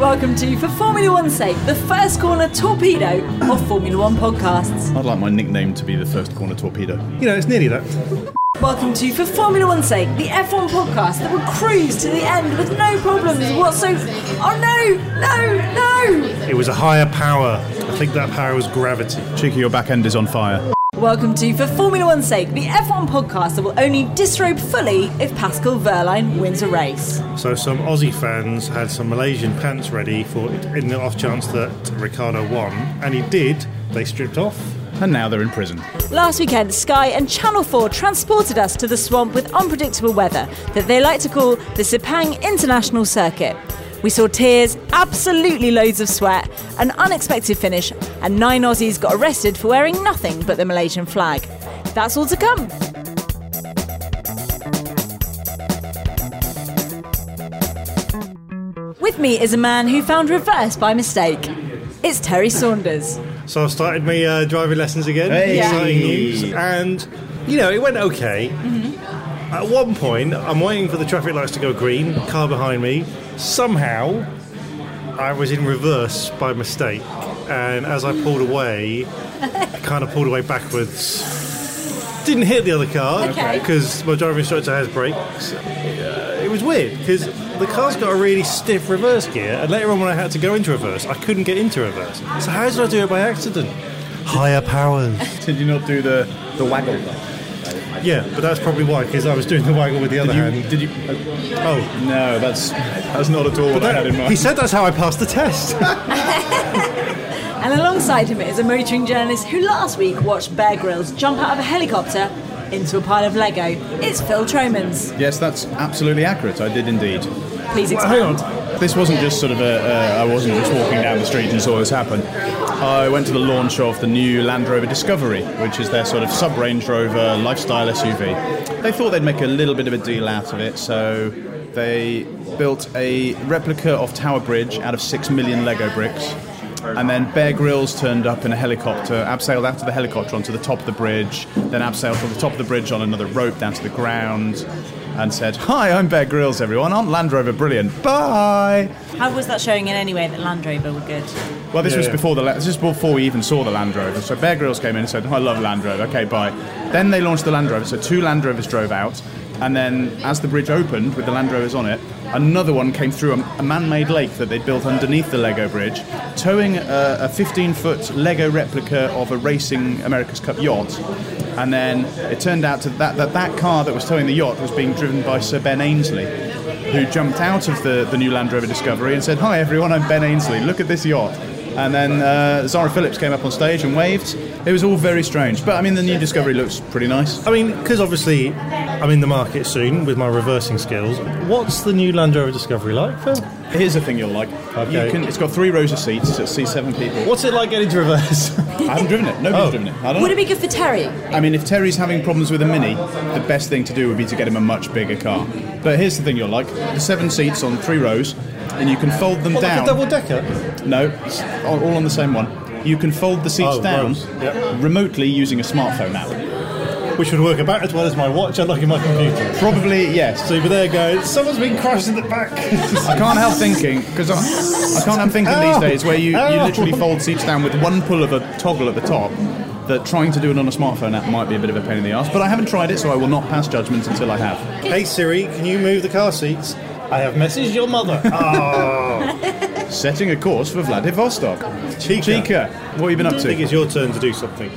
Welcome to For Formula One's sake, the first corner torpedo of Formula One podcasts. I'd like my nickname to be the first corner torpedo. You know, it's nearly that. Welcome to For Formula One's sake, the F1 podcast that will cruise to the end with no problems whatsoever. Oh no, no, no! It was a higher power. I think that power was gravity. Cheeky, your back end is on fire. Welcome to For Formula One's sake, the F1 podcast that will only disrobe fully if Pascal Wehrlein wins a race. So some Aussie fans had some Malaysian pants ready for in the off chance that Ricciardo won, and he did. They stripped off. And now they're in prison. Last weekend, Sky and Channel 4 transported us to the swamp with unpredictable weather that they like to call the Sepang International Circuit. We saw tears, absolutely loads of sweat, an unexpected finish, and nine Aussies got arrested for wearing nothing but the Malaysian flag. That's all to come. With me is a man who found reverse by mistake. It's Terry Saunders. So I've started my uh, driving lessons again. Hey. Exciting news. And, you know, it went okay. Mm-hmm. At one point, I'm waiting for the traffic lights to go green, car behind me. Somehow, I was in reverse by mistake. And as I pulled away, I kind of pulled away backwards. Didn't hit the other car Okay. because my driving instructor has brakes. Uh, it was weird because the car's got a really stiff reverse gear, and later on when I had to go into reverse, I couldn't get into reverse. So how did I do it by accident? Higher powers. Did you not do the, the waggle? Yeah, but that's probably why because I was doing the waggle with the other Did you, hand. did you? Oh, No, that's that's not at all what I had in mind. he said that's how I passed the test. And alongside him is a motoring journalist who last week watched Bear Grylls jump out of a helicopter into a pile of Lego. It's Phil Tromans. Yes, that's absolutely accurate. I did indeed. Please Well, hang on. This wasn't just sort of a. Uh, wasn't just walking down the street and saw this happen. I went to the launch of the new Land Rover Discovery, which is their sort of sub Range Rover lifestyle SUV. They thought they'd make a little bit of a deal out of it, so they built a replica of Tower Bridge out of six million Lego bricks. And then Bear Grylls turned up in a helicopter, abseiled out of the helicopter onto the top of the bridge, then abseiled from the top of the bridge on another rope down to the ground, and said, Hi, I'm Bear Grylls, everyone. I'm Land Rover Brilliant. Bye! How was that showing in any way that Land Rover were good? Well, this was Yeah. before the this was before we even saw the Land Rover. So Bear Grylls came in and said, oh, "I love Land Rover." Okay, bye. Then they launched the Land Rover. So two Land Rovers drove out, and then as the bridge opened with the Land Rovers on it, another one came through a, a man-made lake that they'd built underneath the Lego bridge, towing a, a 15-foot Lego replica of a racing America's Cup yacht. And then it turned out to that, that that car that was towing the yacht was being driven by Sir Ben Ainslie, who jumped out of the, the new Land Rover Discovery and said, Hi everyone, I'm Ben Ainslie, look at this yacht. And then uh, Zara Phillips came up on stage and waved. It was all very strange. But I mean, the new Discovery looks pretty nice. I mean, because obviously I'm in the market soon with my reversing skills. What's the new Land Rover Discovery like, Phil? Here's the thing you'll like. Okay. You can, it's got three rows of seats, so it seats seven people. What's it like getting to reverse? I haven't driven it. Nobody's Oh. driven it. I don't Would know. it be good for Terry? I mean, if Terry's having problems with a Mini, the best thing to do would be to get him a much bigger car. But here's the thing you'll like: the seven seats on three rows, and you can fold them What, like down. a double decker? No, it's all all on the same one. You can fold the seats Oh, down. Yep. remotely using a smartphone app. Which would work about as well as my watch unlocking my computer. Probably yes. So you're there going, someone's been crushed in the back. I can't help thinking because I, I can't help thinking these days where you, you Ow. literally fold seats down with one pull of a toggle at the top. That trying to do it on a smartphone app might be a bit of a pain in the ass, but I haven't tried it, so I will not pass judgment until I have. hey Siri, can you move the car seats? I have messaged your mother. Oh, Setting a course for Vladivostok. Chica. Chica, what have you been up to? I think it's your turn to do something.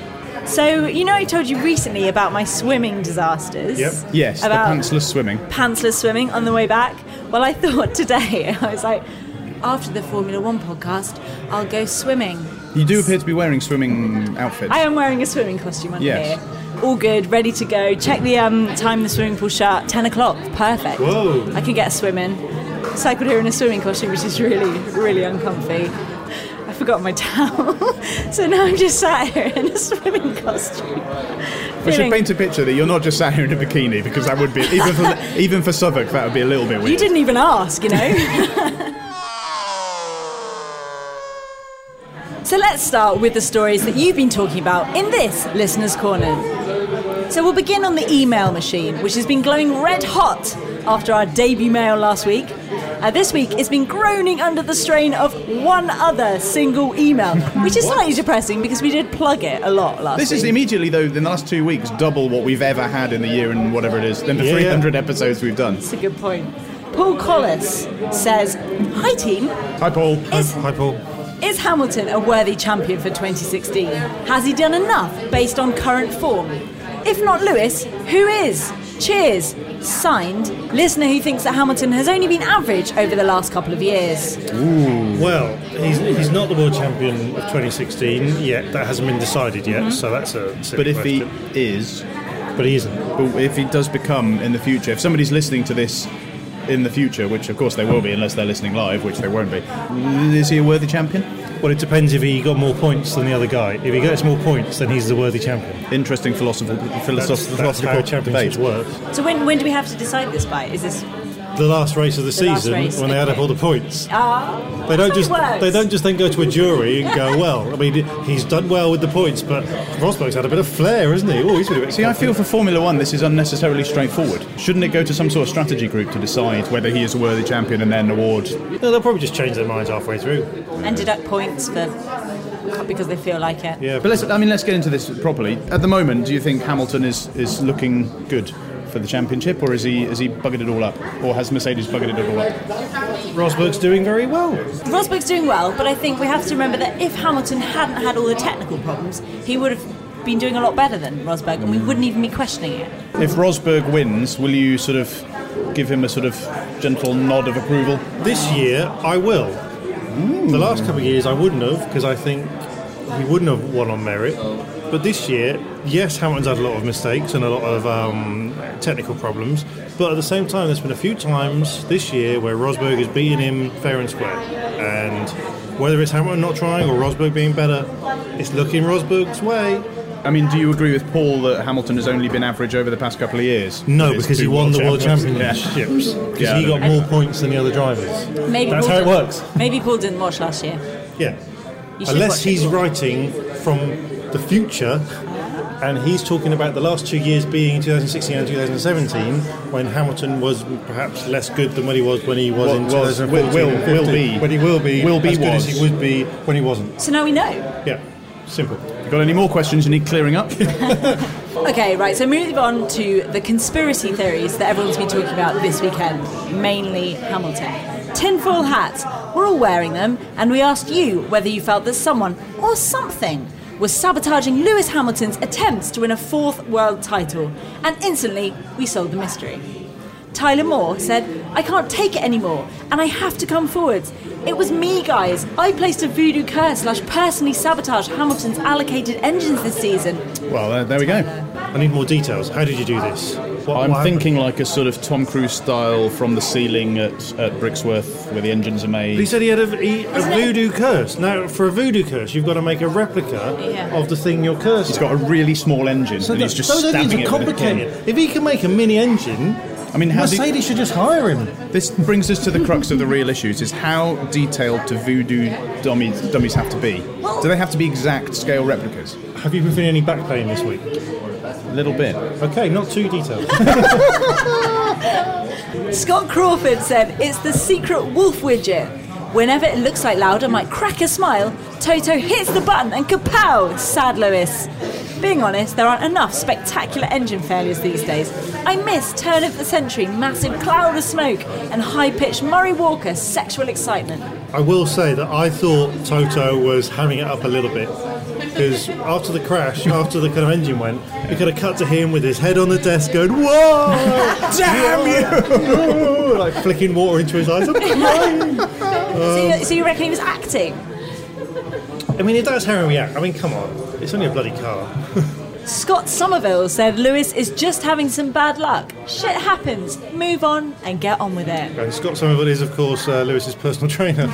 So, you know, I told you recently about my swimming disasters. Yep. Yes, About the pantsless swimming. pantsless swimming on the way back. Well, I thought today, I was like, after the Formula One podcast, I'll go swimming. You do appear to be wearing swimming outfits. I am wearing a swimming costume on Yes. here. All good, ready to go. Check the um, time the swimming pool shut. 10 o'clock. Perfect. Whoa. I can get swimming. Cycled here in a swimming costume, which is really, really uncomfy. Forgot my towel. so now I'm just sat here in a swimming costume. we should paint a picture that you're not just sat here in a bikini because that would be even for even for Southwark that would be a little bit weird. You didn't even ask, you know? so let's start with the stories that you've been talking about in this Listener's Corner. So we'll begin on the email machine, which has been glowing red hot after our debut mail last week. Uh, this week, it's been groaning under the strain of one other single email, which is slightly depressing because we did plug it a lot last This week. is immediately, though, in the last two weeks, double what we've ever had in the year and whatever it is, than the Yeah, 300 episodes we've done. That's a good point. Paul Collis says, Hi team, Hi, Paul. is Hi, Paul. Is Hamilton a worthy champion for 2016? Has he done enough based on current form? If not Lewis, who is? Cheers. Signed, listener who thinks that Hamilton has only been average over the last couple of years. Well, he's, he's not the world champion of 2016 yet. That hasn't been decided yet, mm-hmm. so that's a silly But if question. he is, But he isn't. but if he does become in the future, if somebody's listening to this in the future, which of course they will be unless they're listening live, which they won't be, is he a worthy champion? Well, it depends if he got more points than the other guy. If he gets more points, then he's the worthy champion. Interesting philosophical, That's, philosophical, how championships debate. work. So when, when do we have to decide this by? Is this The last race of the, The season, race, when they add up okay. all the points, ah? they don't just they don't just then go to a jury and go, well, I mean, he's done well with the points, but Rosberg's had a bit of flair, hasn't he? Oh, he's been a bit See, I feel for Formula One this is unnecessarily straightforward. Shouldn't it go to some sort of strategy group to decide whether he is a worthy champion and then award? No, they'll probably just change their minds halfway through. and deduct points for because they feel like it. Yeah, But let's, I mean, let's get into this properly. At the moment, do you think Hamilton is, is looking good for the championship, or is he has he buggered it all up, or has Mercedes buggered it all up? Rosberg's doing very well. Rosberg's doing well, but I think we have to remember that if Hamilton hadn't had all the technical problems, he would have been doing a lot better than Rosberg, and we wouldn't even be questioning it. If Rosberg wins, will you sort of give him a sort of gentle nod of approval? This year, I will. The last couple of years, I wouldn't have because I think he wouldn't have won on merit. But this year, yes, Hamilton's had a lot of mistakes and a lot of um, technical problems. But at the same time, there's been a few times this year where Rosberg has beaten him fair and square. And whether it's Hamilton not trying or Rosberg being better, it's looking Rosberg's way. I mean, do you agree with Paul that Hamilton has only been average over the past couple of years? No, because he two won the world championships. Because Yeah, he I got know. more points than the other drivers. Maybe That's Paul how it works. Maybe Paul didn't watch last year. Yeah. Unless he's writing from the future and he's talking about the last two years being 2016 and 2017 when Hamilton was perhaps less good than when he was when he was Well, in 2014 will- and will be. When he will be Will be as good as he would be when he wasn't. So now we know. Yeah. Simple. Got any more questions you need clearing up? Okay, right, so move on to the conspiracy theories that everyone's been talking about this weekend, mainly Hamilton. Tinfoil hats, we're all wearing them, and we asked you whether you felt that someone or something was sabotaging Lewis Hamilton's attempts to win a fourth world title, and instantly we solved the mystery. Tyler Moore said, I can't take it anymore, and I have to come forwards. It was me, guys. I placed a voodoo curse slash personally sabotaged Hamilton's allocated engines this season. well, uh, there we go. I need more details. How did you do this? What- I'm what thinking like a sort of Tom Cruise style from the ceiling at, at Brixworth where the engines are made. He said he had a, he, a voodoo curse. Now, for a voodoo curse, you've got to make a replica Yeah. of the thing you're cursing. He's got a really small engine so and that- he's just those engines stabbing are it with a complicated. If he can make a mini engine, I mean, how do- Mercedes should just hire him. This brings us to the crux of the real issues: is how detailed do voodoo dummies, dummies have to be? Do they have to be exact scale replicas? Have you been feeling any back pain this week? A little bit. Okay, not too detailed. Scott Crawford said it's the secret Wolff widget. Whenever it looks like Lauda might crack a smile, Toto hits the button and kapow! Sad Lewis. Being honest, there aren't enough spectacular engine failures these days. I miss turn of the century, massive cloud of smoke, and high pitched Murray Walker sexual excitement. I will say that I thought Toto was hamming it up a little bit. Because after the crash, after the kind of engine went, you could have cut to him with his head on the desk going, Whoa! Damn you! like flicking water into his eyes. I'm crying. so, you, so you reckon he was acting? I mean, if that's how we act, I mean, come on. It's only a bloody car. Scott Somerville said Lewis is just having some bad luck. Shit happens. Move on and get on with it. And Scott Somerville is, of course, uh, Lewis's personal trainer.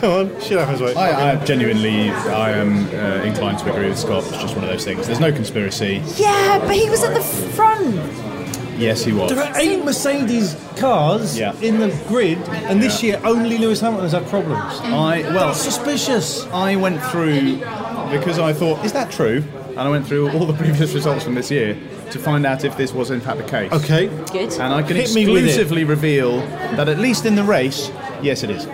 Come on, shit happens, mate. I, I genuinely, I am uh, inclined to agree with Scott. It's just one of those things. There's no conspiracy. Yeah, but he was at the front. Yes, he was. There are eight Mercedes cars Yeah. in the grid, and this year only Lewis Hamilton has had problems. I well, That's suspicious. I went through because I thought, is that true? And I went through all the previous results from this year to find out if this was in fact the case. Okay. Good. And I can Hit me with it. exclusively reveal that at least in the race, yes, it is.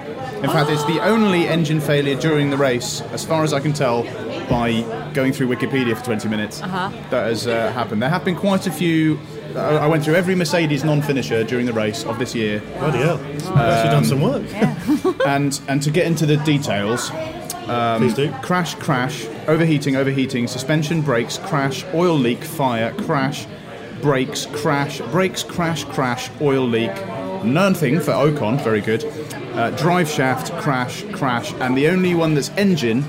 In fact, it's the only engine failure during the race, as far as I can tell, by going through Wikipedia for 20 minutes, Uh-huh. that has uh, happened. There have been quite a few. I I went through every Mercedes non-finisher during the race of this year, Bloody hell. You've actually done some work. and and to get into the details, Please do. crash, crash, overheating, overheating, suspension breaks, crash, oil leak, fire, crash, brakes, crash, brakes, crash, crash, oil leak. Nothing for Ocon, very good. Uh, drive shaft, crash, crash, and the only one that's engine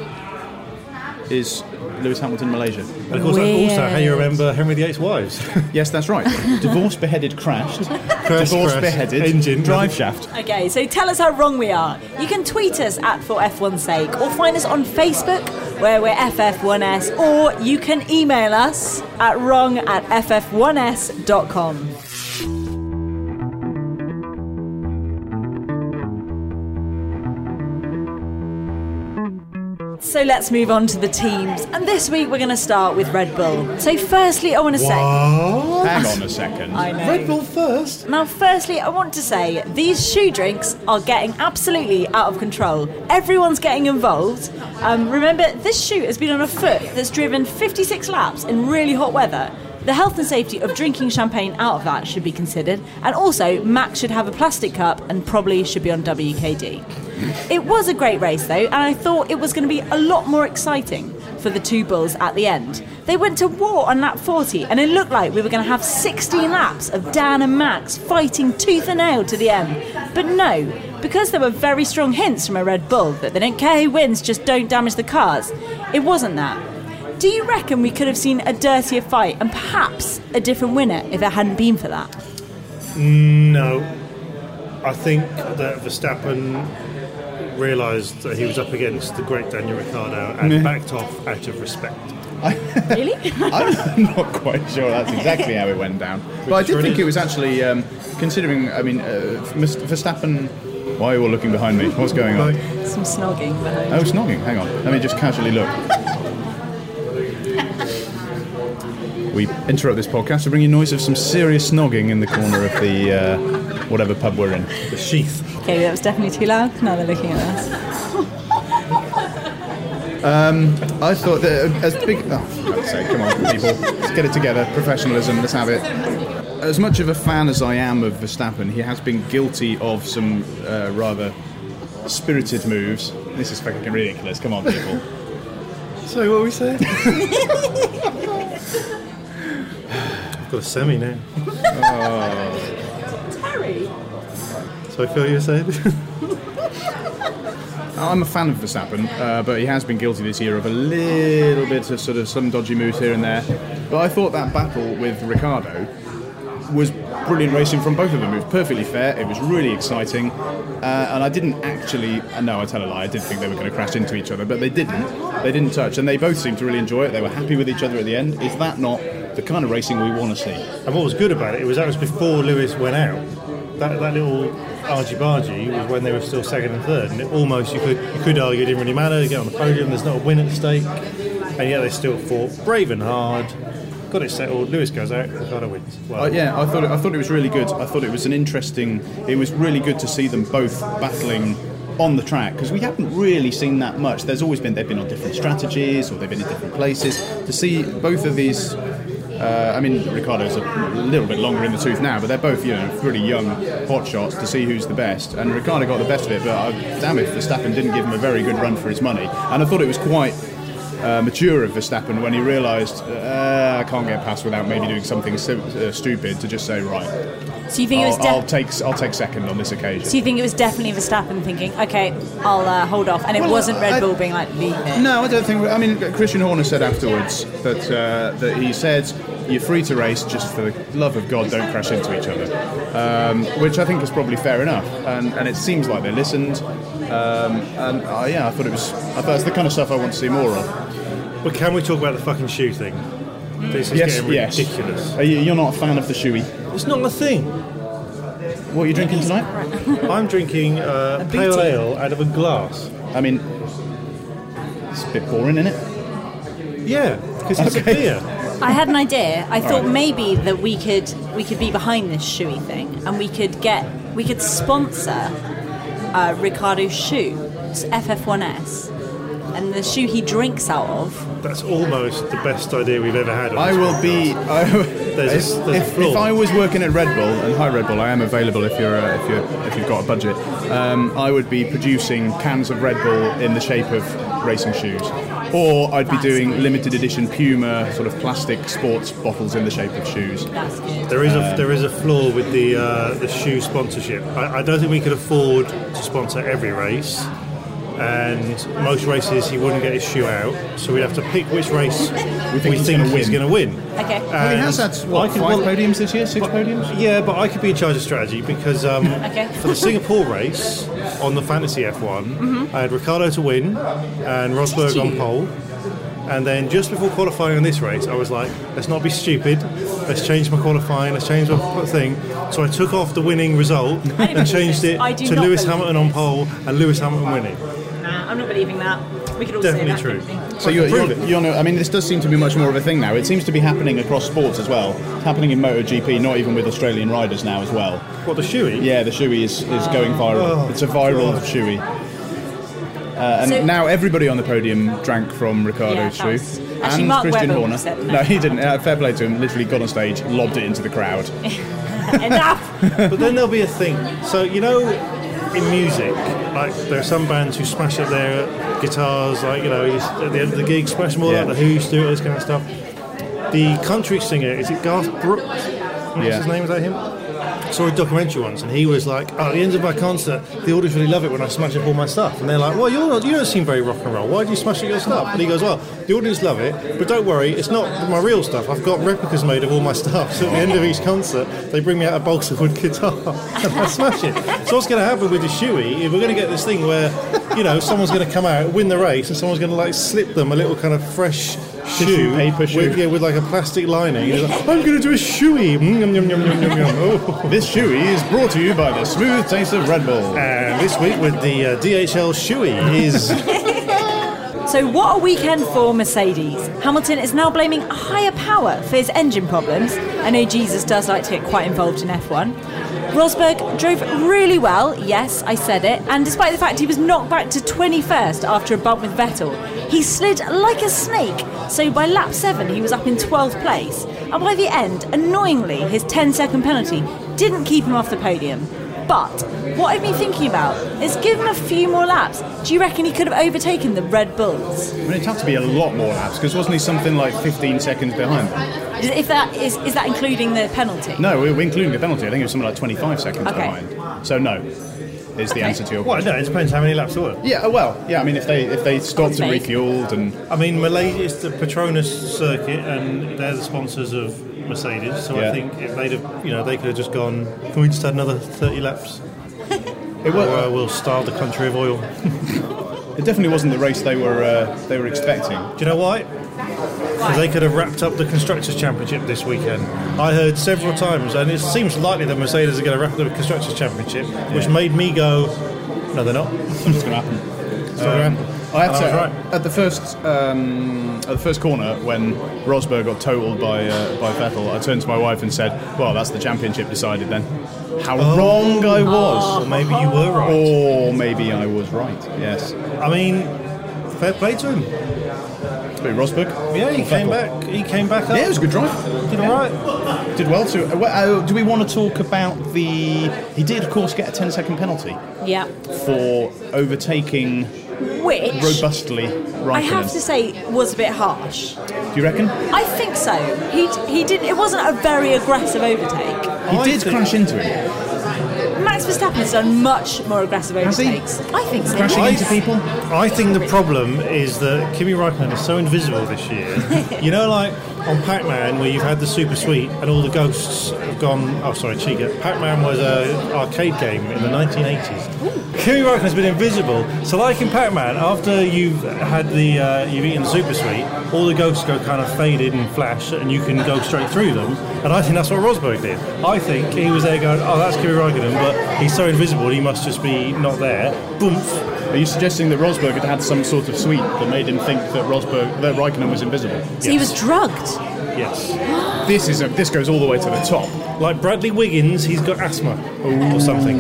is Lewis Hamilton, Malaysia. And of course, that's also how you remember Henry VIII's wives. Yes, that's right. Divorce, beheaded, crashed. Crash, Divorce, crash, beheaded, engine. drive shaft. Okay, so tell us how wrong we are. You can tweet us at for F1's sake, or find us on Facebook where we're FF1S, or you can email us at wrong at ff1s.com. So let's move on to the teams. And this week we're going to start with Red Bull. So, firstly, I want to say. Hang on a second. I know. Red Bull first. Now, firstly, I want to say these shoe drinks are getting absolutely out of control. Everyone's getting involved. Um, remember, this shoot has been on a foot that's driven 56 laps in really hot weather. The health and safety of drinking champagne out of that should be considered, and also Max should have a plastic cup and probably should be on WKD. It was a great race though, and I thought it was going to be a lot more exciting for the two bulls at the end. They went to war on lap 40, and it looked like we were going to have 16 laps of Dan and Max fighting tooth and nail to the end. But no, because there were very strong hints from a Red Bull that they don't care who wins, just don't damage the cars, it wasn't that. Do you reckon we could have seen a dirtier fight and perhaps a different winner if it hadn't been for that? No. I think that Verstappen realised that he was up against the great Daniel Ricciardo and backed off out of respect. Really? I'm not quite sure that's exactly how it went down. But I did sure it think it was actually, um, considering, I mean, uh, Mr. Verstappen. Why are you all looking behind me? What's going on? Some snogging behind. Oh, snogging. Hang on. Let me just casually look. We interrupt this podcast to bring you noise of some serious snogging in the corner of the uh, whatever pub we're in. The sheath. Okay, that was definitely too loud. Now they're looking at us. I thought that uh, as big. Oh, for sake, come on, people. Let's get it together. Professionalism, let's have it. As much of a fan as I am of Verstappen, he has been guilty of some uh, rather spirited moves. This is fucking ridiculous. Come on, people. So what were we saying? I've got a semi now. Terry. I feel you were saying? I'm a fan of Verstappen, uh, but he has been guilty this year of a little bit of sort of some dodgy moves here and there. But I thought that battle with Ricciardo was brilliant racing from both of them. It was perfectly fair. It was really exciting, uh, and I didn't actually. Uh, no, I tell a lie. I did think they were going to crash into each other, but they didn't. They didn't touch, and they both seemed to really enjoy it. They were happy with each other at the end. Is that not the kind of racing we want to see? And what was good about it, it was that was before Lewis went out. That, that little argy bargy was when they were still second and third, and it almost you could you could argue it didn't really matter. You get on the podium, there's not a win at stake, and yet they still fought brave and hard. Got it settled. Lewis goes out. Ricciardo wins. Well, Uh, yeah, I thought it, I thought it was really good. I thought it was an interesting. It was really good to see them both battling on the track because we haven't really seen that much. There's always been they've been on different strategies or they've been in different places. To see both of these. Uh, I mean, Ricciardo's a little bit longer in the tooth now, but they're both, you know, really young hot shots to see who's the best. And Ricciardo got the best of it, but uh, damn if Verstappen didn't give him a very good run for his money. And I thought it was quite uh, mature of Verstappen when he realised uh, I can't get past without maybe doing something stu- uh, stupid to just say right. So you think it I'll, was de- I'll take I'll take second on this occasion. So you think it was definitely Verstappen thinking, okay, I'll uh, hold off, and it Well, wasn't Red I- Bull being like, it. No, I don't think. I mean, Christian Horner said afterwards that uh, that he said you're free to race just for the love of God, don't crash into each other, um, which I think is probably fair enough. And, and it seems like they listened. Um, and uh, yeah, I thought it was. I thought it's the kind of stuff I want to see more of. But can we talk about the fucking shoe thing? This is yes, getting yes. ridiculous. Are you, you're not a fan of the shoey? It's not a thing. What are you drinking tonight? I'm drinking uh, pale ale out of a glass. I mean, it's a bit boring, isn't it? Yeah, because it's Okay. a beer. I had an idea. I thought right. maybe that we could we could be behind this shoey thing, and we could get we could sponsor uh, Ricciardo's shoe, it's FF1S, and the shoe he drinks out of. That's almost the best idea we've ever had. on I will podcast. be. I, There's a- if, there's if, flaw. if I was working at Red Bull, and hi Red Bull, I am available if you're uh, if you are if you've got a budget. Um, I would be producing cans of Red Bull in the shape of racing shoes, or I'd be doing good. limited edition Puma sort of plastic sports bottles in the shape of shoes. There is a there is a flaw with the uh, the shoe sponsorship. I, I don't think we could afford to sponsor every race, and most races he wouldn't get his shoe out. So we'd have to pick which race we think think, he's he's, gonna going win. to win. Okay. Well, he has had what, I could- five well, podiums this year, six podiums. Yeah, but I could be in charge of strategy because um, Okay. for the Singapore race on the Fantasy F1, I had Ricciardo to win and Rosberg on pole. And then just before qualifying on this race, I was like, let's not be stupid. Let's change my qualifying. Let's change my thing. So I took off the winning result and changed it to Lewis believe Hamilton on pole and Lewis Hamilton winning. Nah, I'm not believing that. We could all Definitely say true. that. couldn't we? So you're, you're, you're no, I mean, this does seem to be much more of a thing now. It seems to be happening across sports as well. It's happening in MotoGP, not even with Australian riders now as well. What, the shoey? Yeah, the shoey is, is going viral. Oh, it's a viral God. shoey. Uh, and So- now everybody on the podium drank from Yeah, Ricciardo's that shoe. actually, and Mark Christian Webber Horner. no, no. he didn't. Uh, fair play to him. Literally got on stage, lobbed it into the crowd. Enough. But then there'll be a thing. So you know, in music, like there are some bands who smash up their guitars, like you know, at the end of the gig, smash them all Yeah. out. The Who used to do it, this kind of stuff. The country singer is it Garth Brooks? What's Yeah. his name? Is that him? Saw a documentary once, and he was like, oh, "At the end of my concert, the audience really love it when I smash up all my stuff." And they're like, "Well, you're not, you don't seem very rock and roll. Why do you smash up your stuff?" And he goes, "Well, the audience love it, but don't worry, it's not my real stuff. I've got replicas made of all my stuff. So at the end of each concert, they bring me out a balsa wood guitar and I smash it. So what's going to happen with the shoey? if we're going to get this thing where, you know, someone's going to come out, win the race, and someone's going to like slip them a little kind of fresh." Shoe, paper shoe. With, yeah, with like a plastic lining. Like, I'm going to do a shoey. Mm, yum, yum, yum, yum, yum, yum. Oh. this shoey is brought to you by the smooth taste of Red Bull. And this week with the uh, DHL shoey is So, what a weekend for Mercedes. Hamilton is now blaming higher power for his engine problems. I know Jesus does like to get quite involved in F1. Rosberg drove really well, yes, I said it, and despite the fact he was knocked back to 21st after a bump with Vettel, he slid like a snake. So by lap 7, he was up in 12th place. And by the end, annoyingly, his 10 second penalty didn't keep him off the podium. But what I've been thinking about is give him a few more laps. Do you reckon he could have overtaken the Red Bulls? I mean, it'd have to be a lot more laps because wasn't he something like 15 seconds behind them? Is- If that is, is that including the penalty? No, we're including the penalty. I think it was something like 25 seconds Okay. behind. So no, is the answer to your question. well, question. no, it depends how many laps there were. Yeah, uh, well, yeah. I mean, if they if they stopped and refueled and I mean, Malaysia is the Petronas circuit, and they're the sponsors of Mercedes, so Yeah. I think if they'd have, you know, they could have just gone. Can we just had another thirty laps? It, Or uh, we'll starve the country of oil. it definitely wasn't the race they were uh, they were expecting. Do you know why? Because they could have wrapped up the constructors' championship this weekend. I heard several times, and it seems likely that Mercedes are going to wrap up the constructors' championship, which made me go, "No, they're not." Something's going to happen. It's gonna happen. I have to was right. at the first um, at the first corner when Rosberg got totaled by uh, by Vettel. I turned to my wife and said, "Well, that's the championship decided then." How wrong I was. Or maybe you were right. Or maybe I was right. Yes. I mean, fair play to him. Wait, Rosberg. Yeah, he came back. He came back up. Yeah, it was a good drive. Did all right. Did well too. Uh, well, uh, do we want to talk about the? He did, of course, get a 10 second penalty Yeah. for overtaking Which robustly Raikkonen. I have to say was a bit harsh. Do you reckon? I think so. He he did. It wasn't a very aggressive overtake. He I did crash into him. Max Verstappen has done much more aggressive Has he? overtakes. I think so. Crashing I- into people. I think the problem is that Kimi Raikkonen is so invisible this year. you know, like on Pac-Man, where you've had the Super Sweet and all the ghosts have gone. Oh, sorry, Chica. Pac-Man was an arcade game in the 1980s. Kimi Raikkonen's been invisible. So, like in Pac-Man, after you've had the uh, you've eaten the Super Sweet, all the ghosts go kind of faded and flash, and you can go straight through them. And I think that's what Rosberg did. I think he was there going, "Oh, that's Kimi Raikkonen," but he's so invisible, he must just be not there. Boom. Are you suggesting that Rosberg had had some sort of sweet that made him think that Rosberg, that Raikkonen was invisible? So he was drugged. Yes. This is a, this goes all the way to the top. Like Bradley Wiggins, he's got asthma or something.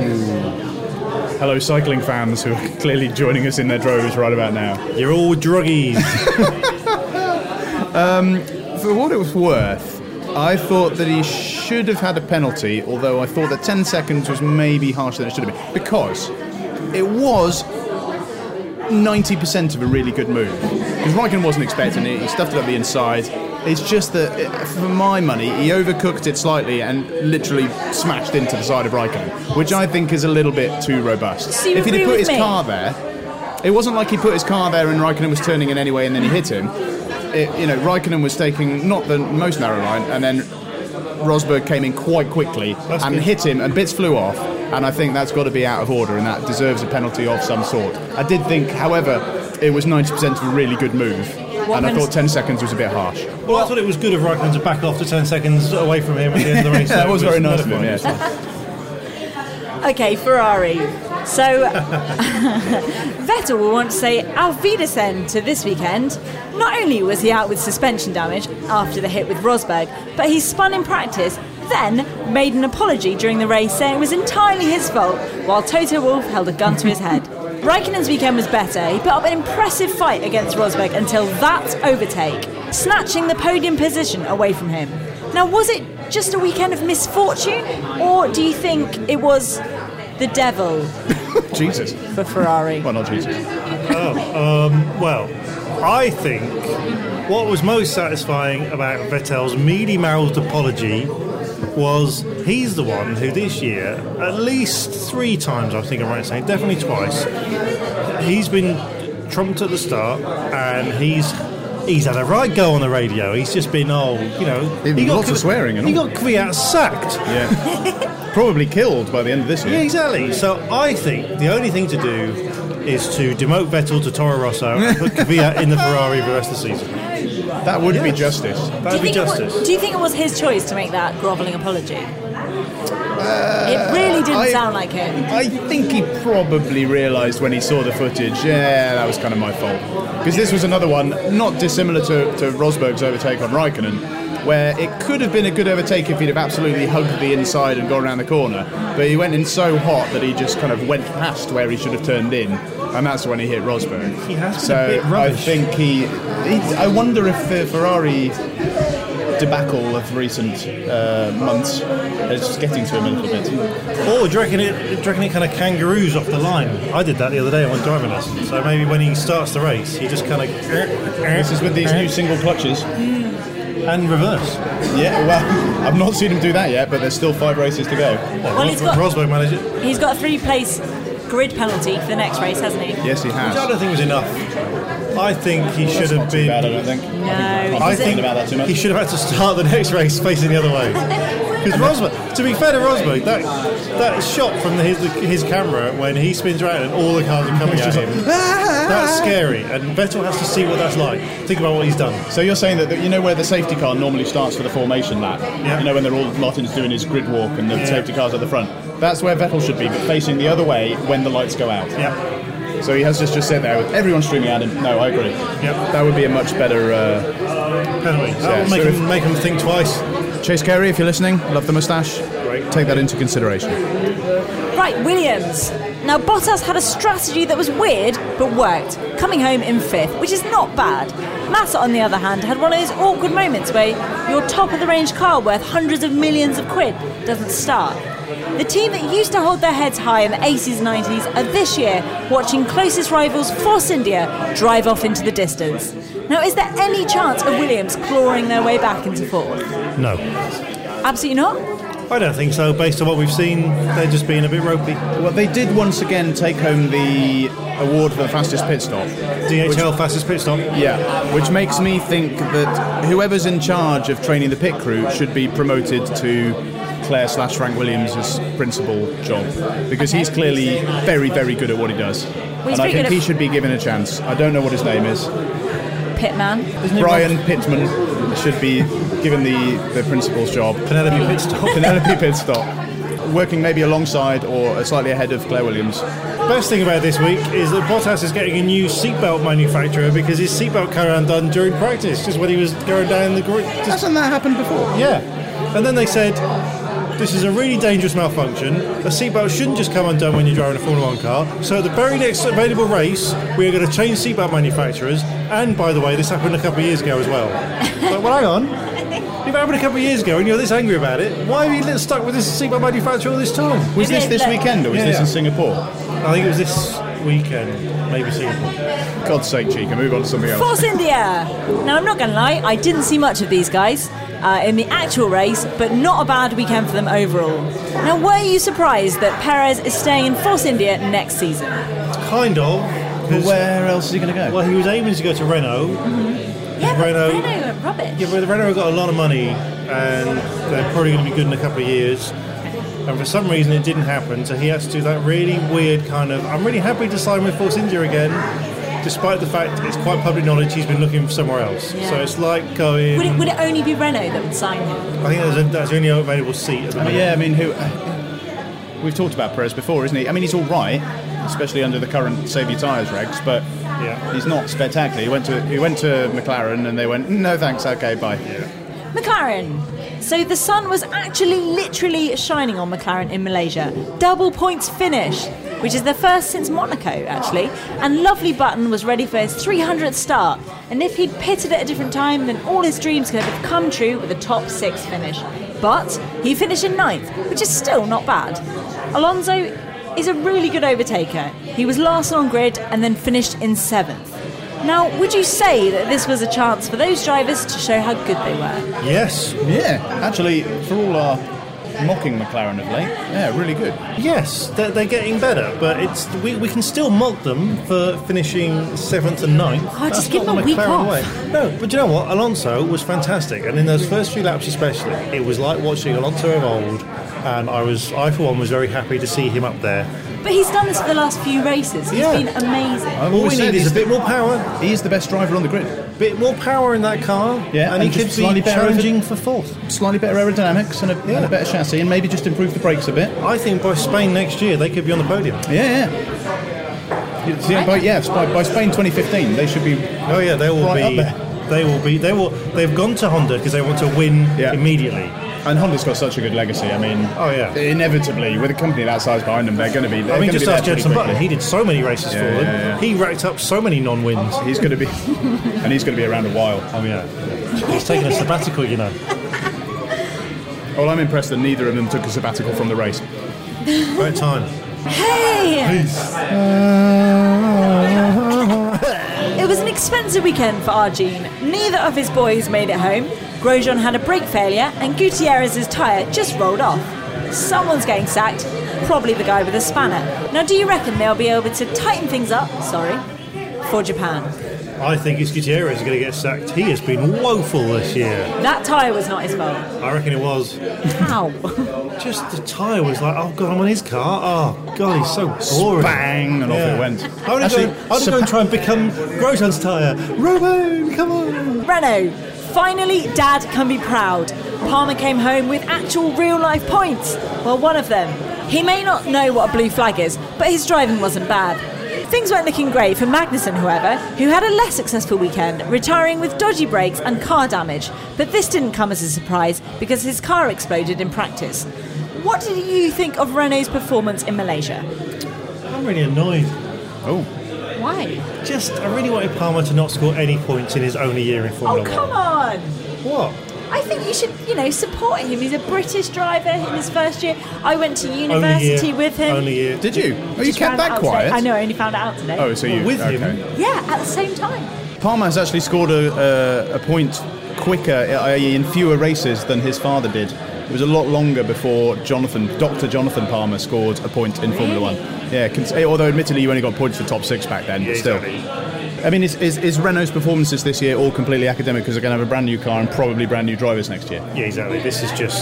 Hello, cycling fans who are clearly joining us in their droves right about now. You're all druggies. Um, for what it was worth, I thought that he should have had a penalty, although I thought that 10 seconds was maybe harsher than it should have been. Because it was 90% of a really good move. Because Raikkonen wasn't expecting it, he stuffed it up the inside. It's just that, for my money, he overcooked it slightly and literally smashed into the side of Raikkonen, which I think is a little bit too robust. So you if he'd have agree put with his me? car there, it wasn't like he put his car there and Raikkonen was turning in anyway and then he hit him. It, you know, Raikkonen was taking not the most narrow line and then Rosberg came in quite quickly That's and good. hit him and bits flew off and I think that's got to be out of order and that deserves a penalty of some sort. I did think, however, it was 90% of a really good move What and I thought 10 seconds was a bit harsh. well, I thought it was good of Raikkonen to back off to 10 seconds away from him at the end of the race. that was very nice of him, yes. Okay, Ferrari. So Vettel will want to say Auf Wiedersehen to this weekend. Not only was he out with suspension damage after the hit with Rosberg, but he spun in practice, then made an apology during the race saying it was entirely his fault, while Toto Wolff held a gun to his head. Raikkonen's weekend was better. He put up an impressive fight against Rosberg until that overtake, snatching the podium position away from him. Now, was it just a weekend of misfortune, or do you think it was the devil Jesus. for Ferrari? Well, not Jesus. Oh, um, well, I think what was most satisfying about Vettel's mealy mouthed apology was he's the one who this year, at least three times, I think I'm right in saying, definitely twice, he's been trumped at the start and he's. He's had a right go on the radio. He's just been, oh, you know. He got lots of swearing and He all. got Kvyat sacked. Yeah. Probably killed by the end of this Yeah, year. exactly. So I think the only thing to do is to demote Vettel to Toro Rosso and put Kvyat in the Ferrari for the rest of the season. That would be justice. That do, would you be think it do you think it was his choice to make that grovelling apology? it really didn't uh, I- sound like him. I think he probably realised when he saw the footage, yeah, that was kind of my fault. Because this was another one, not dissimilar to, to Rosberg's overtake on Raikkonen, where it could have been a good overtake if he'd have absolutely hugged the inside and gone around the corner. But he went in so hot that he just kind of went past where he should have turned in, and that's when he hit Rosberg. He has been so a bit I think he, he. I wonder if the Ferrari debacle of recent uh, months is just getting to him a little bit. Or do you reckon it, do you reckon it kind of kangaroos off the line? I did that the other day on my driving lesson. So maybe when he starts the race, he just kind of. This is with these new single clutches. And reverse. Yeah, well, I've not seen him do that yet, but there's still five races to go. Well, he's got- Rosberg managed it. He's got a three place grid penalty for the next race, hasn't he? Yes, he Which I don't think was enough. I think he should have Too been. bad, I don't think. No, I'm I think thinking about that too much. he should have had to start the next race facing the other way. Because Rosberg, to be fair to Rosberg, that that shot from his his camera when he spins around and all the cars are coming at him, that's scary. And Vettel has to see what that's like. Think about what he's done. So you're saying that, that you know where the safety car normally starts for the formation lap? Yeah. You know when they're all Martin's doing his grid walk and the safety cars at the front. That's where Vettel should be, but facing the other way when the lights go out. Yeah. So he has just just sit there with everyone streaming at him. No, I agree. Yep. That would be a much better. Uh, Penalty. That Yeah, will make so him if- make him think twice. Chase Carey, if you're listening, love the moustache. Great. Take that into consideration. Right, Williams. Now, Bottas had a strategy that was weird but worked, coming home in fifth, which is not bad. Massa, on the other hand, had one of those awkward moments where your top of the range car worth hundreds of millions of quid doesn't start. The team that used to hold their heads high in the 80s and 90s are this year watching closest rivals Force India drive off into the distance. Now, is there any chance of Williams clawing their way back into fourth? No, Absolutely not. I don't think so. Based on what we've seen, they're just being a bit ropey. Well, they did once again take home the award for the fastest pit stop. DHL fastest pit stop. Yeah, which makes me think that whoever's in charge of training the pit crew should be promoted to Claire slash Frank Williams' principal job because he's clearly very, very good at what he does. he's and I think he should be given a chance. I don't know what his name is. Pitman. Brian Pittman should be given the, the principal's job. Penelope pit stop. Penelope Pit Stop. Working maybe alongside or slightly ahead of Claire Williams. Best thing about this week is that Bottas is getting a new seatbelt manufacturer because his seatbelt came undone during practice, just when he was going down the grid. Hasn't that happened before? yeah. And then they said, this is a really dangerous malfunction. A seatbelt shouldn't just come undone when you're driving a Formula One car. So at the very next available race, we are going to change seatbelt manufacturers. And by the way, this happened a couple of years ago as well. but, well, hang on. If it happened a couple of years ago and you're this angry about it, why are you stuck with this seatbelt manufacturer all this time? Was this this weekend or was Yeah, this yeah. in Singapore? I think it was this weekend, maybe Singapore. God's sake, Chica, move on to something else. Force India! Now, I'm not going to lie, I didn't see much of these guys uh, in the actual race, but not a bad weekend for them overall. Now, were you surprised that Perez is staying in Force India next season? Kind of. 'cause- Where else is he going to go? Well, he was aiming to go to Renault. Yeah, but Renault- Renault are rubbish. Yeah, but Renault got a lot of money, and they're probably going to be good in a couple of years. And for some reason, it didn't happen, so he has to do that really weird kind of. I'm really happy to sign with Force India again, despite the fact it's quite public knowledge he's been looking for somewhere else. Yeah. So it's like going. Would it, would it only be Renault that would sign him? I think that's, a, that's the only available seat at the moment. yeah, I mean, who? We've talked about Perez before, isn't he? I mean, he's all right, especially under the current save your tyres regs, but Yeah. he's not spectacular. He went to he went to McLaren and they went, no thanks, okay, bye. McLaren. So the sun was actually literally shining on McLaren in Malaysia. Double points finish, which is the first since Monaco, actually. And Lovely Button was ready for his 300th start. And if he'd pitted at a different time, then all his dreams could have come true with a top six finish. But he finished in ninth, which is still not bad. Alonso is a really good overtaker. He was last on grid and then finished in seventh. Now, would you say that this was a chance for those drivers to show how good they were? Yes, Yeah, actually, for all our mocking McLaren of late, yeah, really good. yes, they're, they're getting better, but it's we, we can still mock them for finishing seventh and ninth. Oh, just That's give them a week off. way. No, but you know what? Alonso was fantastic, and in those first few laps especially, it was like watching Alonso of old. And I was, I for one, was very happy to see him up there. But he's done this for the last few races. He's Yeah. been amazing. I've All we need is a bit more power, He's the best driver on the grid. bit more power in that car, Yeah, and, and he just could be challenging for fourth. Slightly better aerodynamics and a, and a better chassis, and maybe just improve the brakes a bit. I think by Spain next year they could be on the podium. Yeah, yeah. Yeah, by, yeah, by, by Spain 2015, they should be. Oh yeah, they will Right be. They will be. They will. They've gone to Honda because they want to win Yeah. immediately. And Honda's got such a good legacy. I mean, Oh, yeah. inevitably, with a company that size behind them, they're going to be. They're I mean, just ask Jenson pretty Button. He did so many races Yeah, for them. yeah, yeah. He racked up so many non-wins. He's going to be, and he's going to be around a while. Oh yeah, he's taking a sabbatical, you know. Well, I'm impressed that neither of them took a sabbatical from the race. Right time. Hey! Uh, It was an expensive weekend for Arjun. Neither of his boys made it home. Grosjean had a brake failure, and Gutierrez's tyre just rolled off. Someone's getting sacked, probably the guy with the spanner. Now, do you reckon they'll be able to tighten things up? Sorry, for Japan. I think it's Gutierrez is going to get sacked. He has been woeful this year. That tyre was not his fault. I reckon it was. How? Just the tyre was like, oh god, I'm on his car. Oh god, he's so boring. Bang, and off it went. I want to Actually, go, I want to go and try and become Groton's tyre. Robin, come on. Renault. Finally, Dad can be proud. Palmer came home with actual real life points. Well, one of them. He may not know what a blue flag is, but his driving wasn't bad. Things weren't looking great for Magnussen, however, who had a less successful weekend, retiring with dodgy brakes and car damage. But this didn't come as a surprise because his car exploded in practice. What did you think of Renault's performance in Malaysia? I'm really annoyed. Oh, Why? Just, I really wanted Palmer to not score any points in his only year in Formula One. Oh, come on! What? I think you should, you know, support him. He's a British driver in his first year. I went to Only university year. with him. Only year. did you? Oh, you Just kept found that out today. quiet. I know, I only found out today. Oh, so you with him? Yeah, at the same time. Palmer has actually scored a, a, a point quicker, i.e., in fewer races than his father did. It was a lot longer before Jonathan, Dr. Jonathan Palmer, scored a point in Formula One. Yeah, cons- eh, although admittedly you only got points for top six back then, Yeah, but still. exactly. I mean, is, is, is Renault's performances this year all completely academic because they're going to have a brand new car and probably brand new drivers next year? Yeah, exactly. This is just.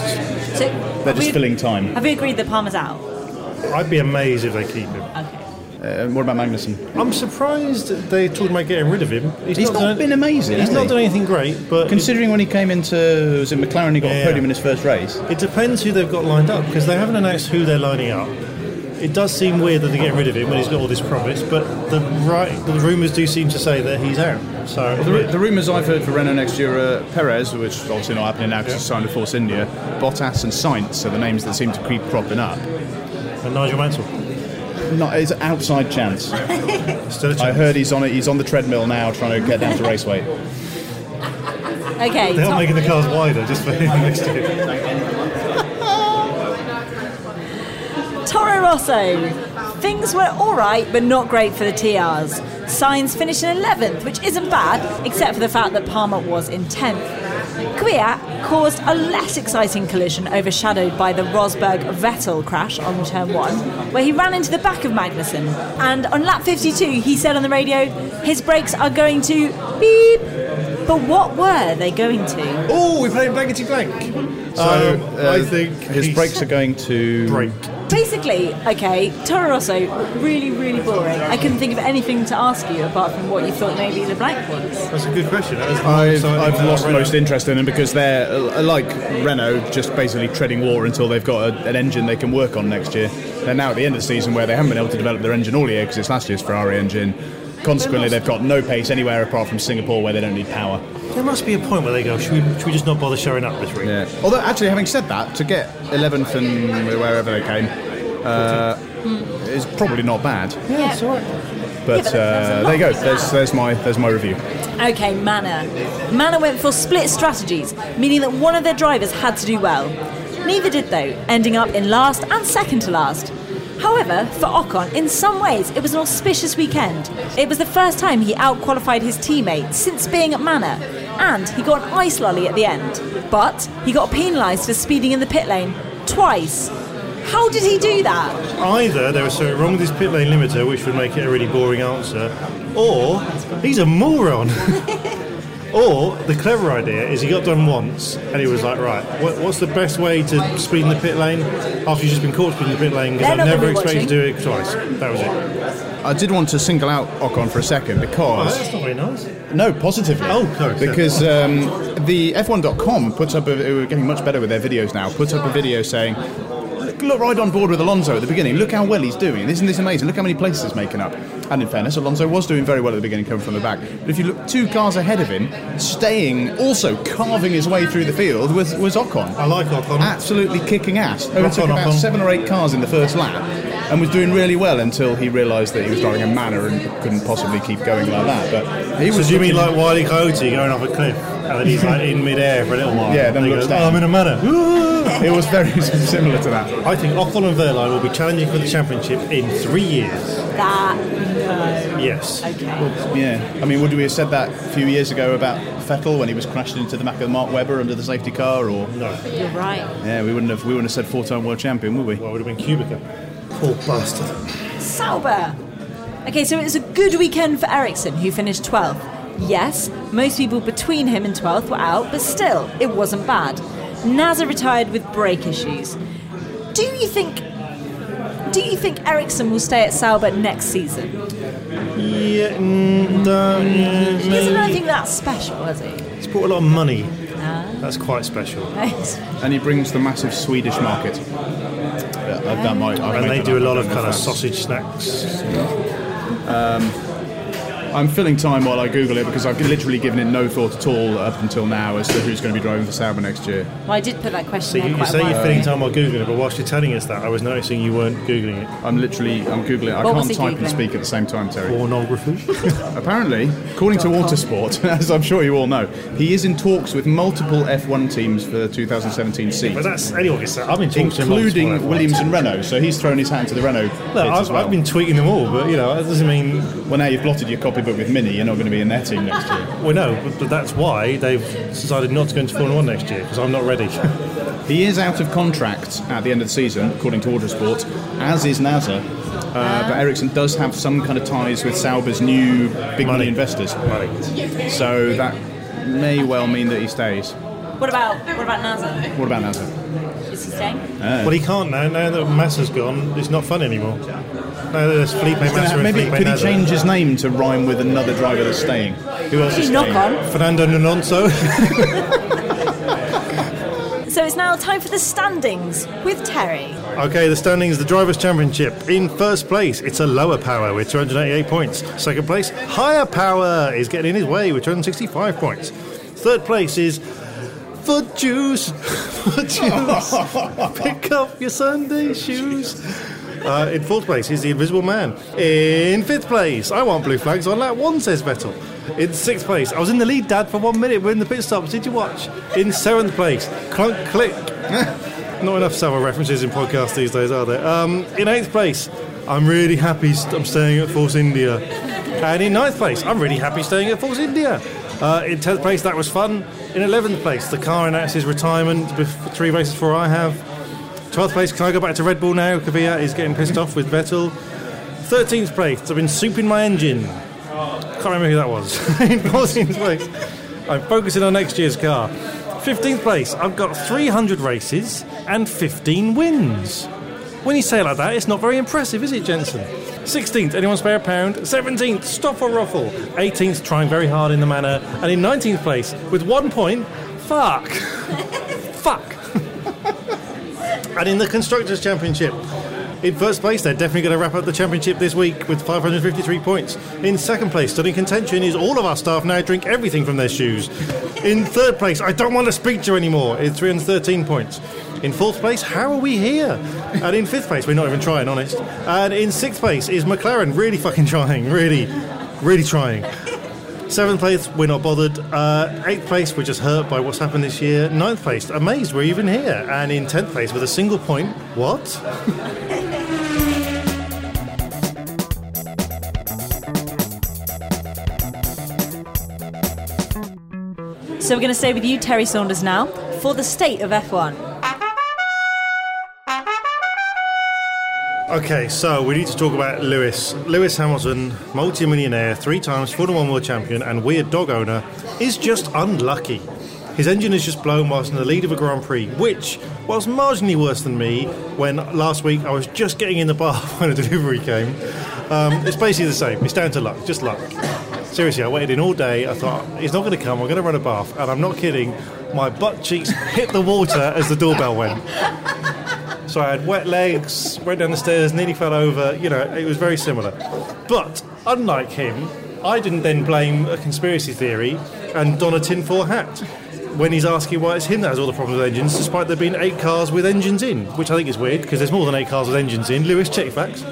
So They're just we- filling time. Have we agreed that Palmer's out? I'd be amazed if they keep him. Okay. Uh, what about Magnussen? I'm surprised they talked about getting rid of him. He's not done- been amazing, He's not he? done anything great, but Considering when he came into was it McLaren, he got Yeah. a podium in his first race. It depends who they've got lined up because they haven't announced who they're lining up. It does seem weird that they're getting rid of him when he's got all this promise, but the right the rumours do seem to say that he's out. So The, ru- the rumours I've heard for Renault next year are Perez, which is obviously not happening now because he's signed to Force India, Bottas and Sainz are the names that seem to keep cropping up. and Nigel Mansell Not, it's an outside chance. still a I chance. heard he's on it. He's on the treadmill now, trying to get down to race weight. Okay. They're Tom- making the cars wider just for him next year. Toro Rosso. Things were alright, but not great for the TRs. Sainz finished in 11th, which isn't bad, except for the fact that Palmer was in 10th. Kvyat caused a less exciting collision overshadowed by the Rosberg Vettel crash on turn 1, where he ran into the back of Magnussen. And on lap 52, he said on the radio, his brakes are going to beep. But what were they going to? Oh, we played blankety blank. So Um, uh, I think his brakes are going to break. Basically, okay, Toro Rosso, really, really boring. I couldn't think of anything to ask you apart from what you thought maybe the black ones. That's a good question. That was the I've, I've lost Renault. most interest in them because they're uh, like Renault, just basically treading water until they've got a, an engine they can work on next year. They're now at the end of the season where they haven't been able to develop their engine all year because it's last year's Ferrari engine. Consequently, they've got no pace anywhere apart from Singapore where they don't need power. There must be a point where they go, should we, should we just not bother showing up this week? Yeah. Although, actually, having said that, to get 11th and wherever they came uh, is probably not bad. Yeah, it's all right. But but uh, there you go. There's, there's my there's my review. Okay, Manor. Manor went for split strategies, meaning that one of their drivers had to do well. Neither did though, ending up in last and second to last. However, for Ocon, in some ways, it was an auspicious weekend. It was the first time he outqualified his teammate since being at Manor, and he got an ice lolly at the end. But he got penalised for speeding in the pit lane twice. How did he do that? Either there was something wrong with his pit lane limiter, which would make it a really boring answer, or he's a moron. or the clever idea is he got done once and he was like, right, what, what's the best way to speed in the pit lane after you've just been caught speeding in the pit lane because I not never gonna expected to do it twice. That was it. I did want to single out Ocon for a second Oh, because that's not very nice. no, positively. Oh, sorry, sorry. Because um, the F1.com puts up. A, we're getting much better with their videos now. Puts up a video saying, "Look, look right on board with Alonso at the beginning. Look how well he's doing. Isn't this amazing? Look how many places he's making up." And in fairness, Alonso was doing very well at the beginning, coming from the back. But if you look two cars ahead of him, staying, also carving his way through the field, was was Ocon. I like Ocon. Absolutely kicking ass. Overtook Ocon, about Ocon. seven or eight cars in the first lap, and was doing really well until he realised that he was driving a manor and couldn't possibly keep going like that. But he So was. do you mean like Wiley Coyote going off a cliff and then he's like in mid-air for a little while? Yeah, then he looks goes, oh, I'm in a Manor. It was very similar to that. I think Ocon and Wehrlein will be challenging for the championship in three years. That no. Yes. Okay. Yeah, I mean, would we have said that a few years ago about Vettel when he was crashed into the back of Mark Webber under the safety car? Or No. You're right. yeah, we wouldn't have we wouldn't have said four-time world champion, would we? Well, it would have been Kubica. Poor bastard. Sauber. Okay, so it was a good weekend for Ericsson, who finished 12th. Yes, most people between him and 12th were out, but still, it wasn't bad. Nasr retired with brake issues. Do you think do you think Ericsson will stay at Sauber next season? Yeah, mm, uh, He hasn't maybe. done anything that special, has he? He's brought a lot of money. Ah. That's quite special. Right. And he brings the massive Swedish market. Yeah, that, that might, And they do a lot of kind of if that's- sausage snacks. I'm filling time while I Google it because I've literally given it no thought at all up until now as to who's going to be driving for Sauber next year. Well, I did put that question So there you, you say a while you're filling time while googling it, but whilst you're telling us that, I was noticing you weren't googling it. I'm literally, I'm Googling it. I What can't he type and speak at the same time, Terry. Pornography. Apparently, according to Autosport, as I'm sure you all know, he is in talks with multiple F1 teams for the 2017 season. but season, that's anyone can say. I've been talking to him including multiple Williams and Renault. So he's thrown his hat into the Renault Look, I've, as well. I've been tweeting them all, but you know that doesn't mean Well, now you've blotted your copybook with Mini, you're not going to be in their team next year. well, no. But, but that's why they've decided not to go into Formula One next year because I'm not ready. He is out of contract at the end of the season, according to Autosport, as is Nasr. Uh, but Ericsson does have some kind of ties with Sauber's new big money, Money. investors. Money. So that may well mean that he stays. What about what about Nasr? What about Nasr? Is he staying? Well, he can't now. Now that Massa's gone, it's not fun anymore. Now there's Felipe Massa Maybe Felipe could he Nasr. change his name to rhyme with another driver that's staying? Who else is Knock staying? on. Fernando Nononso. So it's now time for the standings with Terry. Okay, the standings, the Drivers' Championship. In first place, it's a lower power with 288 points. Second place, higher power is getting in his way with 265 points. Third place is Foot Juice. Foot Juice. Pick up your Sunday shoes. Uh, in fourth place is the Invisible Man. In fifth place, I want blue flags on lap one, says Vettel. In sixth place, I was in the lead, Dad, for one minute. We're in the pit stops. Did you watch? In seventh place, Clunk Click. Not enough Savile references in podcasts these days, are there? Um, in eighth place, I'm really happy st- I'm staying at Force India. And in ninth place, I'm really happy staying at Force India. Uh, in tenth place, that was fun. In eleventh place, the car announces retirement bef- three races before I have. Twelfth place, can I go back to Red Bull now? Kvyat is getting pissed off with Vettel. Thirteenth place, I've been souping my engine. Can't remember who that was. in 14th place, I'm focusing on next year's car. 15th place, I've got 300 races and 15 wins. When you say like that, it's not very impressive, is it, Jenson? 16th, anyone spare a pound? 17th, stop or ruffle. 18th, trying very hard in the Manor. And in 19th place, with one point, fuck. fuck. and in the Constructors' Championship, in first place, they're definitely going to wrap up the championship this week with 553 points. In second place, still in contention, is all of our staff now drink everything from their shoes. In third place, I don't want to speak to you anymore, is 313 points. In fourth place, how are we here? And in fifth place, we're not even trying, honest. And in sixth place is McLaren, really fucking trying, really, really trying. Seventh place, we're not bothered. Uh, eighth place, we're just hurt by what's happened this year. Ninth place, amazed we're even here. And in tenth place, with a single point, what? So we're going to stay with you, Terry Saunders, now for the state of F1. Okay, so we need to talk about Lewis. Lewis Hamilton, multi-millionaire, three times Formula One world champion, and weird dog owner, is just unlucky. His engine is just blown whilst in the lead of a Grand Prix, which was marginally worse than me when last week I was just getting in the bath when a delivery came. Um, it's basically the same. It's down to luck, just luck. Seriously, I waited in all day. I thought he's not going to come. I'm going to run a bath, and I'm not kidding. My butt cheeks hit the water as the doorbell went. So I had wet legs, went down the stairs, nearly fell over. You know, it was very similar. But unlike him, I didn't then blame a conspiracy theory and don a tinfoil hat when he's asking why it's him that has all the problems with engines, despite there being eight cars with engines in, which I think is weird because there's more than eight cars with engines in. Lewis, check facts.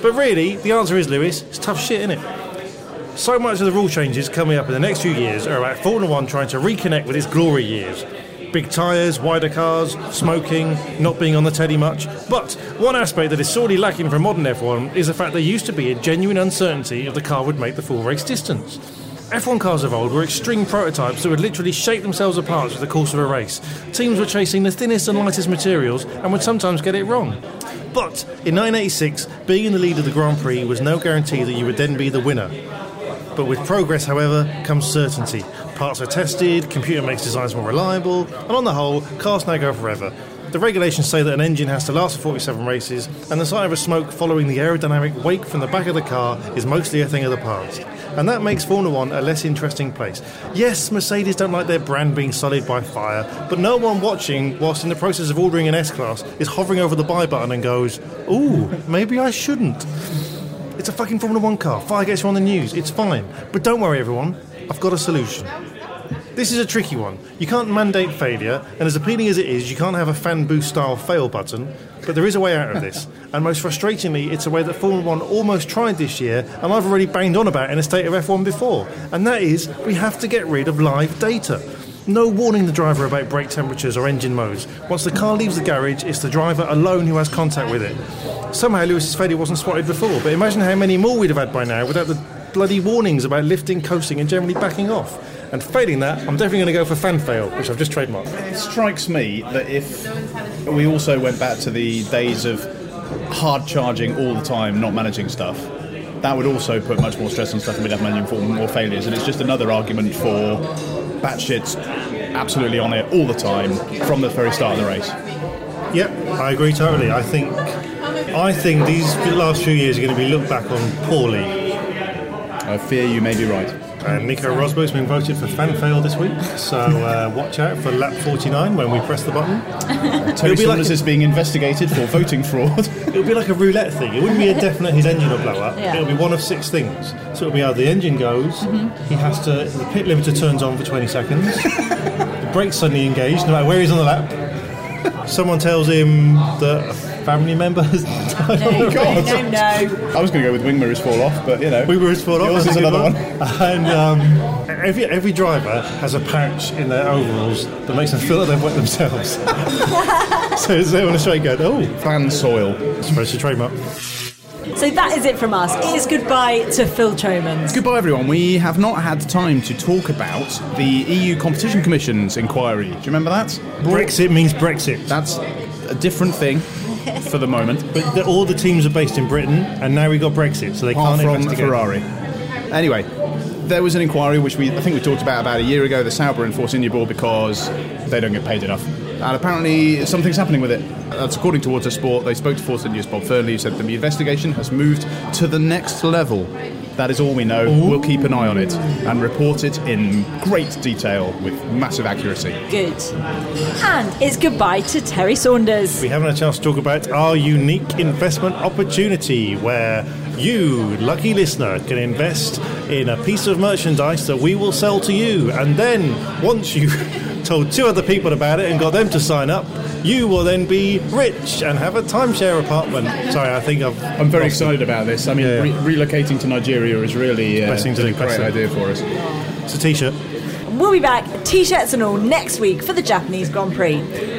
But really, the answer is Lewis. It's tough shit, isn't it? So much of the rule changes coming up in the next few years are about Formula One trying to reconnect with its glory years. Big tyres, wider cars, smoking, not being on the telly much. But one aspect that is sorely lacking from modern F1 is the fact there used to be a genuine uncertainty if the car would make the full race distance. F1 cars of old were extreme prototypes that would literally shake themselves apart through the course of a race. Teams were chasing the thinnest and lightest materials and would sometimes get it wrong. But in 1986, being in the lead of the Grand Prix was no guarantee that you would then be the winner. But with progress, however, comes certainty. Parts are tested, computer makes designs more reliable, and on the whole, cars now go forever. The regulations say that an engine has to last for 47 races, and the sight of a smoke following the aerodynamic wake from the back of the car is mostly a thing of the past. And that makes Formula One a less interesting place. Yes, Mercedes don't like their brand being sullied by fire, but no one watching, whilst in the process of ordering an S Class, is hovering over the buy button and goes, Ooh, maybe I shouldn't. It's a fucking Formula One car. Fire gets you on the news. It's fine. But don't worry, everyone. I've got a solution. This is a tricky one. You can't mandate failure, and as appealing as it is, you can't have a fan boost style fail button, but there is a way out of this. and most frustratingly, it's a way that Formula One almost tried this year, and I've already banged on about in a state of F1 before. And that is, we have to get rid of live data. No warning the driver about brake temperatures or engine modes. Once the car leaves the garage, it's the driver alone who has contact with it. Somehow Lewis's failure wasn't spotted before, but imagine how many more we'd have had by now without the bloody warnings about lifting, coasting, and generally backing off. And failing that, I'm definitely going to go for fan fail, which I've just trademarked. It strikes me that if we also went back to the days of hard charging all the time, not managing stuff, that would also put much more stress on stuff and we'd have many more, more failures. And it's just another argument for batshit's absolutely on it all the time from the very start of the race. Yep, I agree totally. I think I think these last few years are going to be looked back on poorly. I fear you may be right. And Nico Rosberg's been voted for fan fail this week, so uh, watch out for lap 49 when we press the button. Terry It'll be like Saunders a- is being investigated for voting fraud. It'll be like a roulette thing. It wouldn't be a definite his engine will blow up. Yeah. It'll be one of six things. So it'll be how the engine goes, he has to, the pit limiter turns on for 20 seconds, the brakes suddenly engaged, no matter where he's on the lap. Someone tells him that a family members. has died on God. No, no, no. I was going to go with wing mirrors fall off, but you know. We were spot off. Yours is a good another And um, every every driver has a pouch in their overalls that makes them feel like they've wet themselves. so it's there on a straight going, oh, Fan soil. supposed to trademark. So that is it from us. It is goodbye to Phil Tromans. Goodbye, everyone. We have not had time to talk about the EU Competition Commission's inquiry. Do you remember that? Brexit means Brexit. That's a different thing for the moment. But the, all the teams are based in Britain, and now we've got Brexit, so they apart can't from investigate. Ferrari. Anyway, there was an inquiry which we I think we talked about about a year ago. The Sauber and Force India board because they don't get paid enough, and apparently something's happening with it. That's according to Autosport. They spoke to Force India's Bob Fernley, who said the investigation has moved to the next level. That is all we know. We'll keep an eye on it and report it in great detail with massive accuracy. Good. And it's goodbye to Terry Saunders. We haven't had a chance to talk about our unique investment opportunity where you, lucky listener, can invest in a piece of merchandise that we will sell to you. And then, once you've told two other people about it and got them to sign up, you will then be rich and have a timeshare apartment. Sorry, I think I've. I'm very lost it. excited about this. I mean, Yeah. re- relocating to Nigeria is really uh, Best thing to a great best thing. idea for us. It's a t shirt. We'll be back, t-shirts and all, next week for the Japanese Grand Prix.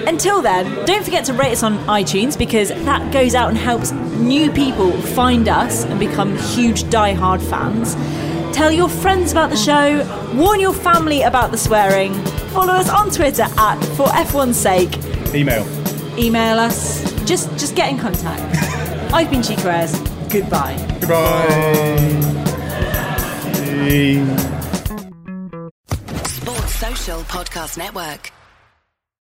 Until then, don't forget to rate us on iTunes because that goes out and helps new people find us and become huge die-hard fans. Tell your friends about the show, warn your family about the swearing, follow us on Twitter at For F1's Sake, Email. email us, just just get in contact. I've been Chica Goodbye. Sports Social Podcast Network.